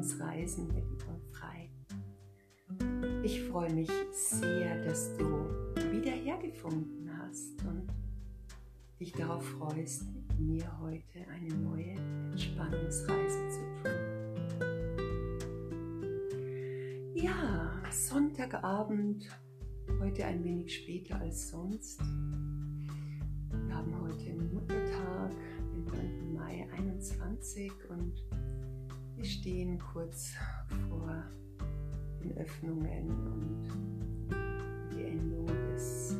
Entspannungsreisen mit Yvonne Frei. Ich freue mich sehr, dass du wieder hergefunden hast und dich darauf freust, mit mir heute eine neue Entspannungsreise zu tun. Ja, Sonntagabend, heute ein wenig später als sonst. Wir haben heute Muttertag 20 und wir stehen kurz vor den Öffnungen und die Endung des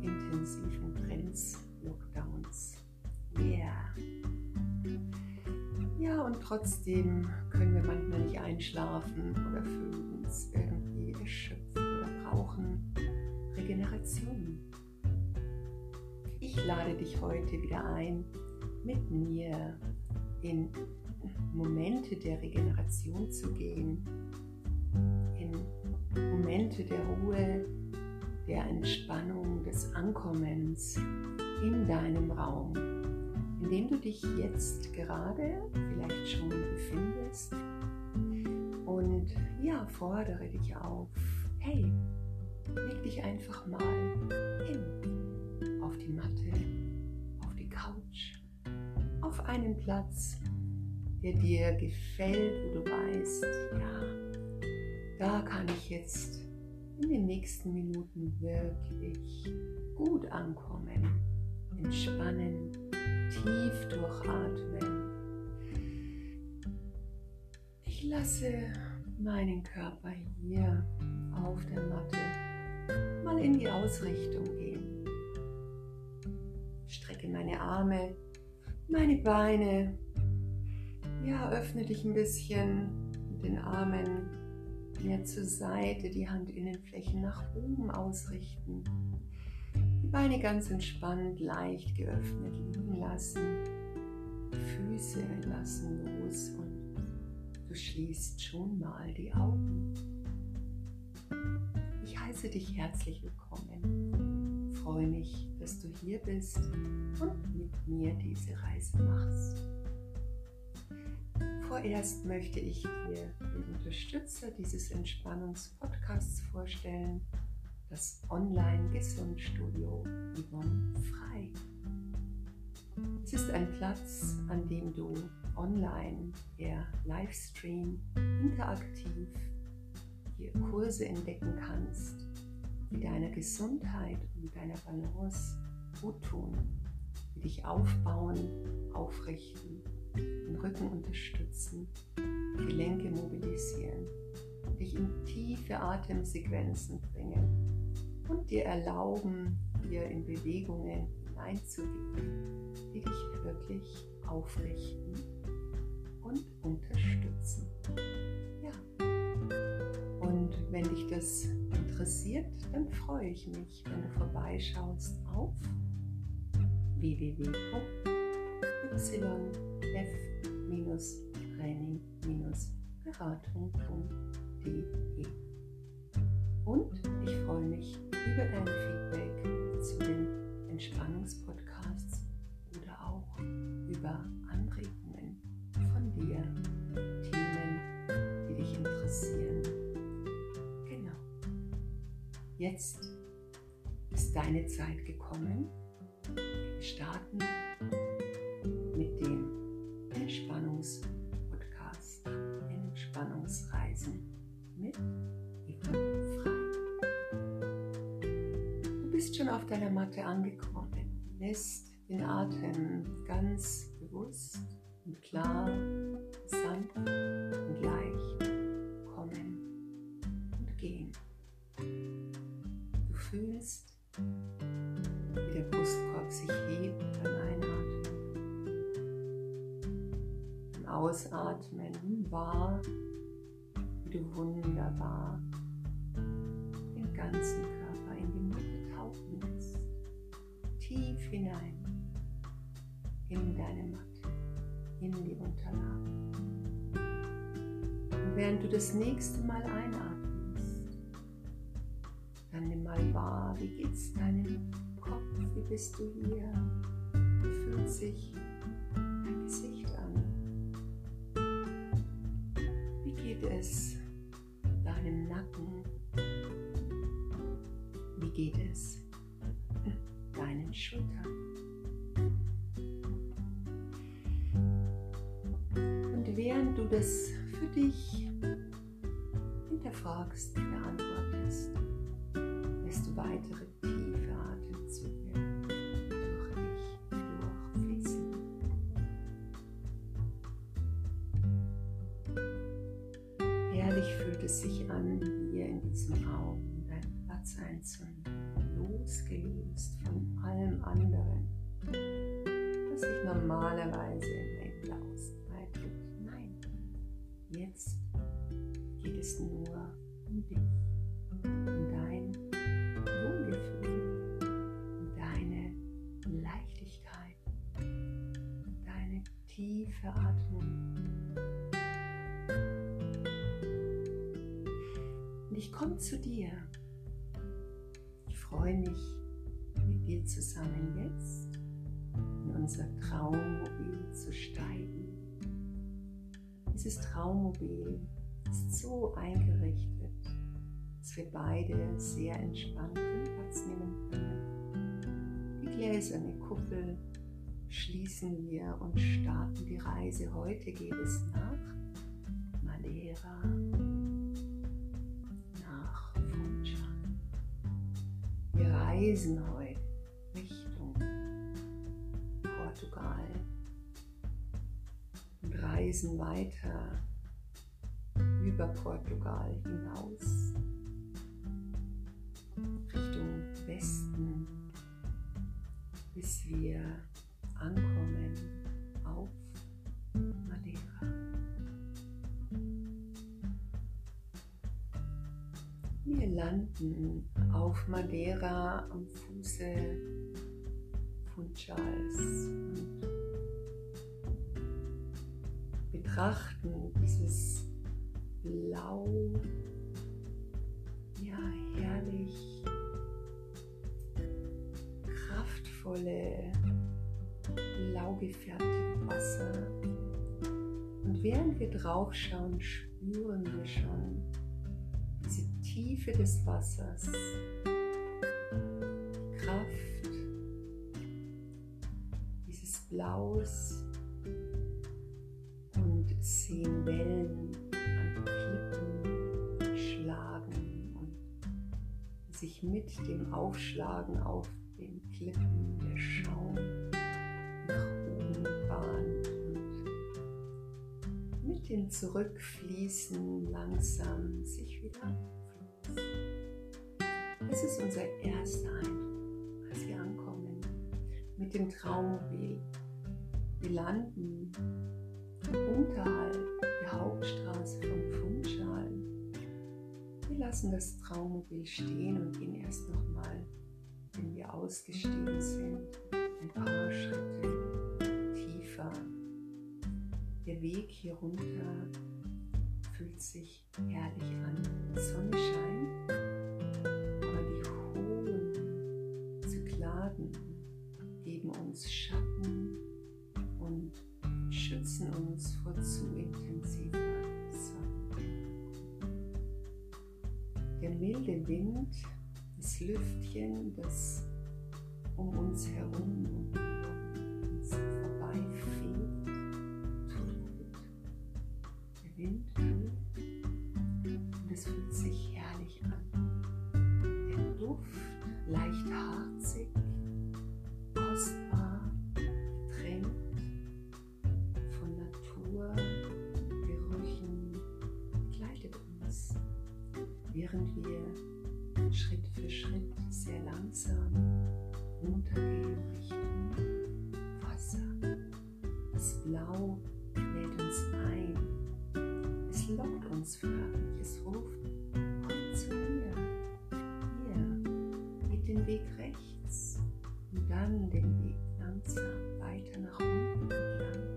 intensiven Trends-Lockdowns. Yeah! Ja, und trotzdem können wir manchmal nicht einschlafen oder fühlen uns irgendwie erschöpft oder brauchen Regeneration. Ich lade dich heute wieder ein, mit mir in Momente der Regeneration zu gehen, in Momente der Ruhe, der Entspannung, des Ankommens in deinem Raum, in dem du dich jetzt gerade vielleicht schon befindest. Und ja, fordere dich auf, hey, leg dich einfach mal hin auf die Matte auf einen Platz, der dir gefällt, wo du weißt, ja, da kann ich jetzt in den nächsten Minuten wirklich gut ankommen, entspannen, tief durchatmen. Ich lasse meinen Körper hier auf der Matte mal in die Ausrichtung gehen. Strecke meine Arme meine Beine. Ja, öffne dich ein bisschen mit den Armen mehr zur Seite, die Handinnenflächen nach oben ausrichten. Die Beine ganz entspannt, leicht geöffnet liegen lassen. Die Füße lassen los und du schließt schon mal die Augen. Ich heiße dich herzlich willkommen freue mich, dass du hier bist und mit mir diese Reise machst. Vorerst möchte ich dir den Unterstützer dieses Entspannungspodcasts vorstellen, das Online-Gesundstudio Yvonne Frei. Es ist ein Platz, an dem du online per Livestream interaktiv hier Kurse entdecken kannst die deiner Gesundheit und deiner Balance gut tun, die dich aufbauen, aufrichten, den Rücken unterstützen, Gelenke mobilisieren, dich in tiefe Atemsequenzen bringen und dir erlauben, hier in Bewegungen hineinzugehen, die dich wirklich aufrichten und unterstützen. Ja. Und wenn dich das interessiert, dann freue ich mich, wenn du vorbeischaust auf www.f-training-beratung.de Und ich freue mich über dein Feedback zu den Entspannungspodcasts oder auch über Anregungen von dir, Themen, die dich interessieren. Jetzt ist deine Zeit gekommen. Wir starten Matte angekommen, lässt den Atem ganz bewusst und klar, sanft und leicht fühlst, wie der Brustkorb sich hebt beim Einatmen. Beim Ausatmen wahr, wie du wunderbar den ganzen hinein. In deine Matte, in die Unterlage. Und während du das nächste Mal einatmest, dann nimm mal wahr, wie geht's deinem Kopf, wie bist du hier, wie fühlt sich du das für dich hinterfragst, beantwortest, lässt du weitere tiefe Atemzüge durch dich durchfließen. Herrlich fühlt es sich an, hier in diesem Raum deinen Platz einzunehmen losgelöst von allem anderen, was sich normalerweise in. Nein, jetzt geht es nur um dich, um dein Wohlgefühl, um deine Leichtigkeit, deine tiefe Atmung. Und ich komme zu dir freue mich, mit dir zusammen jetzt in unser Traummobil zu steigen. Dieses Traummobil ist so eingerichtet, dass wir beide sehr entspannt Platz nehmen können. Die gläserne Kuppel schließen wir und starten die Reise. Heute geht es nach Madeira. reisen heute reisen weiter über Portugal hinaus Richtung Westen, bis wir ankommen auf Madeira. Wir landen auf Madeira am Fuße von Charles und betrachten. Dieses blau, ja herrlich. Kraftvolle, blau gefärbte Wasser. Und während wir draufschauen, spüren wir schon, Tiefe des Wassers, die Kraft dieses Blaus sehen Wellen an Klippen schlagen und sich mit dem Aufschlagen auf den Klippen der Schaum nach oben bahnt und mit dem Zurückfließen langsam sich wieder es ist unser erster Eindruck, als wir ankommen mit dem Traummobil. Wir landen unterhalb der Hauptstraße von Funchal. Wir lassen das Traummobil stehen und gehen erst nochmal, wenn wir ausgestiegen sind, ein paar Schritte tiefer. Der Weg hier runter fühlt sich herrlich an. Die Sonne scheint, aber die hohen Zykladen geben uns Schatten schützen uns vor zu intensiver Sonne. Der milde Wind, das Lüftchen, das um uns herum und uns vorbeifegt, tut gut. Der Wind es fühlt sich herrlich an. Der Duft leicht harzig, Lockt uns förmlich. Es ruft, komm zu mir. Hier, geht den Weg rechts und dann den Weg langsam weiter nach unten entlang.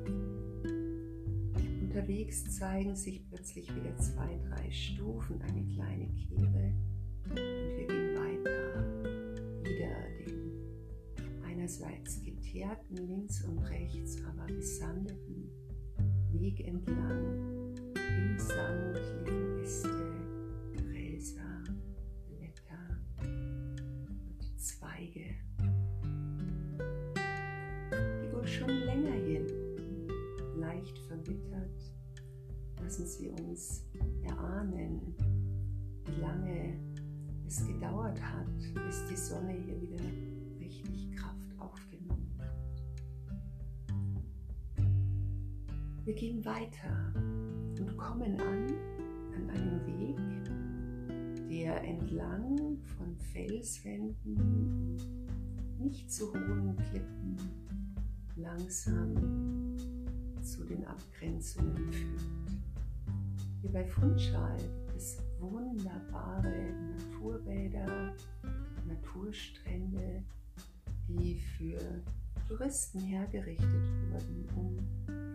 Unterwegs zeigen sich plötzlich wieder zwei, drei Stufen, eine kleine Kehre und wir gehen weiter. Wieder den einerseits geteerten links und rechts, aber gesandeten Weg entlang Sandling ist Trelsa, Blätter und Zweige. Die wohl schon länger hin, leicht verwittert, lassen sie uns erahnen, wie lange es gedauert hat, bis die Sonne hier wieder richtig Kraft aufgenommen hat. Wir gehen weiter kommen an an einem Weg, der entlang von Felswänden, nicht zu hohen Klippen, langsam zu den Abgrenzungen führt. Hier bei Funchal gibt es wunderbare Naturbäder, Naturstrände, die für Touristen hergerichtet wurden, um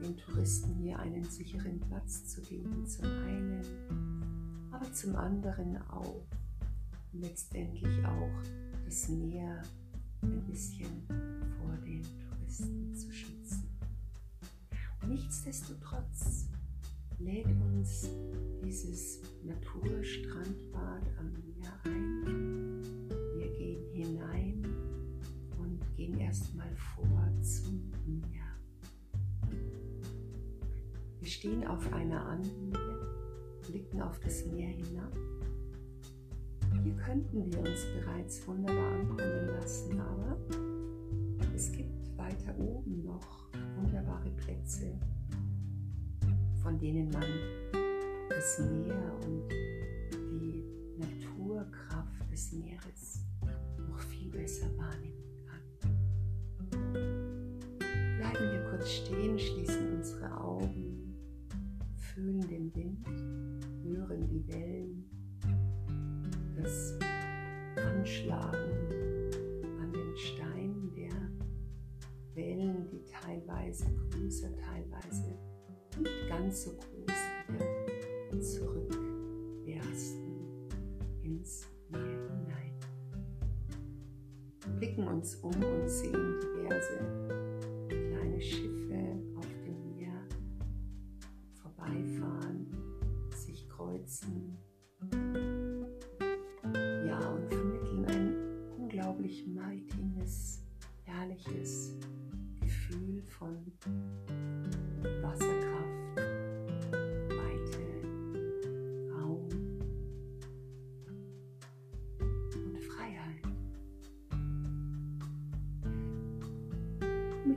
den Touristen hier einen sicheren Platz zu geben, zum einen, aber zum anderen auch letztendlich auch das Meer ein bisschen vor den Touristen zu schützen. Nichtsdestotrotz lädt uns dieses Naturstrandbad am Meer ein. Wir gehen hinein und gehen erstmal vor zum Meer. Stehen auf einer Anhöhe, blicken auf das Meer hinab. Hier könnten wir uns bereits wunderbar ankommen lassen, aber es gibt weiter oben noch wunderbare Plätze, von denen man das Meer und die Naturkraft des Meeres noch viel besser wahrnehmen kann. Bleiben wir kurz stehen, schließen unsere Augen, teilweise größer, teilweise nicht ganz so groß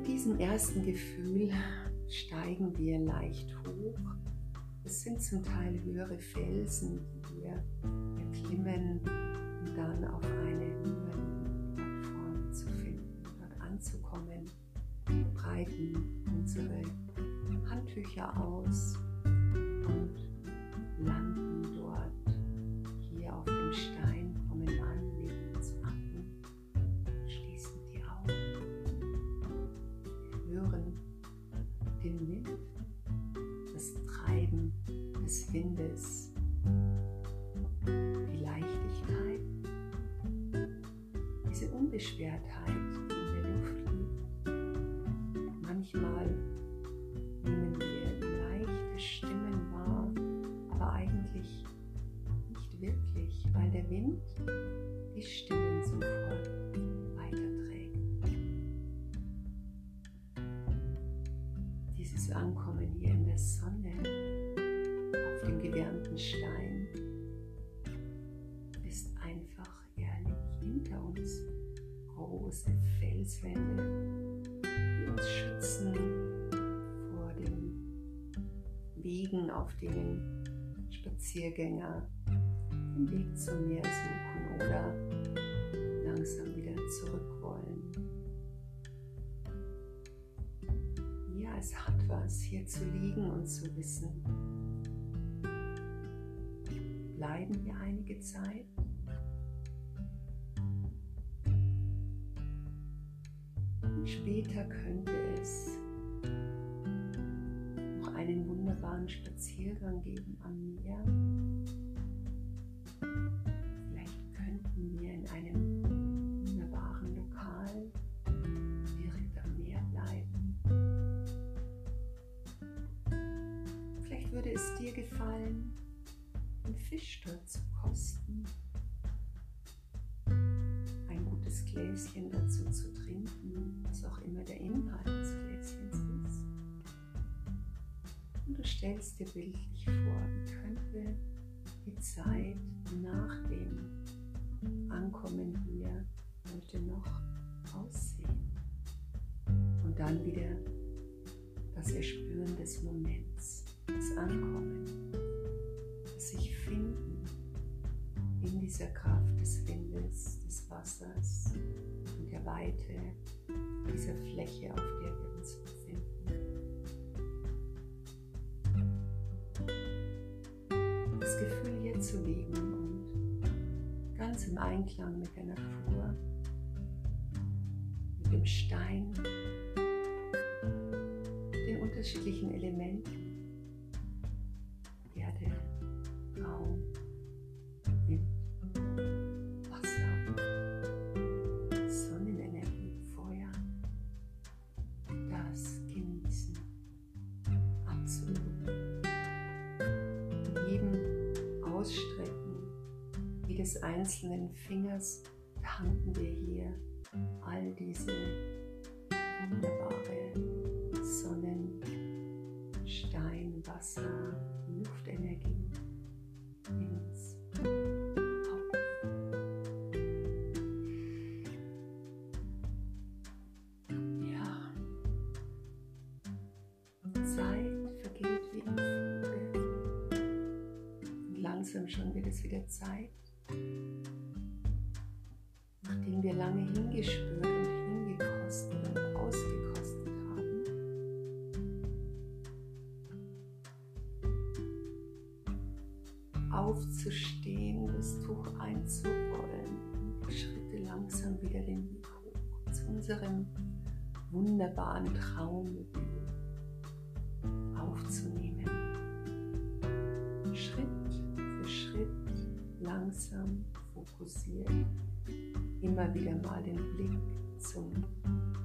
Mit diesem ersten Gefühl steigen wir leicht hoch. Es sind zum Teil höhere Felsen, die wir erklimmen, um dann auf eine höhere Plattform zu finden, dort anzukommen. Wir breiten unsere Handtücher aus den Wind, das Treiben des Windes, die Leichtigkeit, diese Unbeschwertheit, in der Luft liegt. Manchmal nehmen wir leichte Stimmen wahr, aber eigentlich nicht wirklich, weil der Wind die Stimmen Stein ist einfach ehrlich hinter uns große Felswände, die uns schützen vor den Wegen, auf denen Spaziergänger den Weg zum Meer suchen oder langsam wieder zurück wollen. Ja, es hat was, hier zu liegen und zu wissen. Bleiben wir einige Zeit. Und später könnte es noch einen wunderbaren Spaziergang geben am Meer. Vielleicht könnten wir in einem wunderbaren Lokal direkt am Meer bleiben. Vielleicht würde es dir gefallen, Fisch dort zu kosten. Ein gutes Gläschen dazu zu trinken, was auch immer der Inhalt des Gläschens ist. Und du stellst dir bildlich vor, wie könnte die Zeit nach dem Ankommen hier heute noch aussehen. Und dann wieder das Erspüren des Moments, das Ankommen, das sich finden in dieser Kraft des Windes, des Wassers und der Weite dieser Fläche, auf der wir uns befinden. Das Gefühl hier zu liegen und ganz im Einklang mit der Natur, mit dem Stein, den unterschiedlichen Elementen einzelnen Fingers tanken wir hier all diese wunderbare Sonnen, Stein, Wasser, Luftenergie ins schon wird es wieder Zeit nachdem wir lange hingespürt und hingekostet und ausgekostet haben, aufzustehen, das Tuch einzurollen und Schritte langsam wieder den Weg hoch zu unserem wunderbaren Traummobil langsam fokussiert immer wieder mal den Blick zum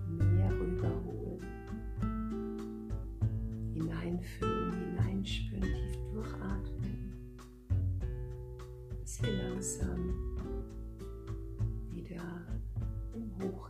Meer rüberholen. Hineinfühlen, hineinspüren, tief durchatmen. Bis wir langsam wieder im Hochgehen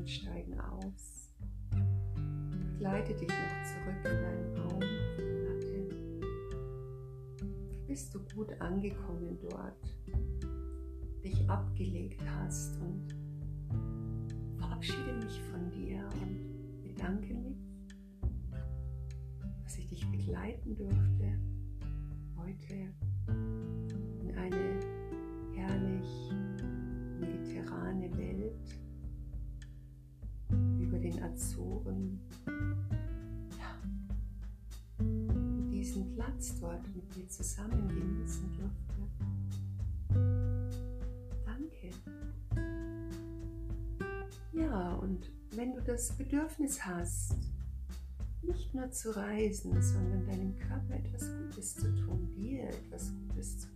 sind, steigen aus. Begleite dich noch zurück in deinen Raum, Latte. Bist du gut angekommen dort, dich abgelegt hast und verabschiede mich von dir und bedanke mich, dass ich dich begleiten durfte heute Azoren diesen Platz dort mit dir zusammen genießen durfte. Danke. Ja, und wenn du das Bedürfnis hast, nicht nur zu reisen, sondern deinem Körper etwas Gutes zu tun, dir etwas Gutes zu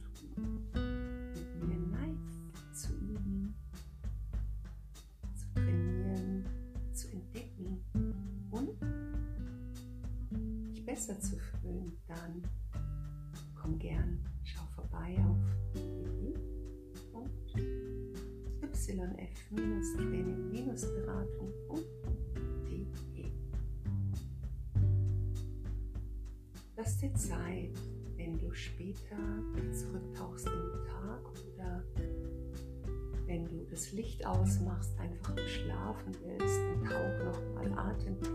besser zu fühlen dann komm gern, schau vorbei auf www.yf-training-beratung.de. Lass dir Zeit, wenn du später zurücktauchst in den Tag oder wenn du das Licht ausmachst, einfach schlafen willst, dann tauch noch mal atemtechnisch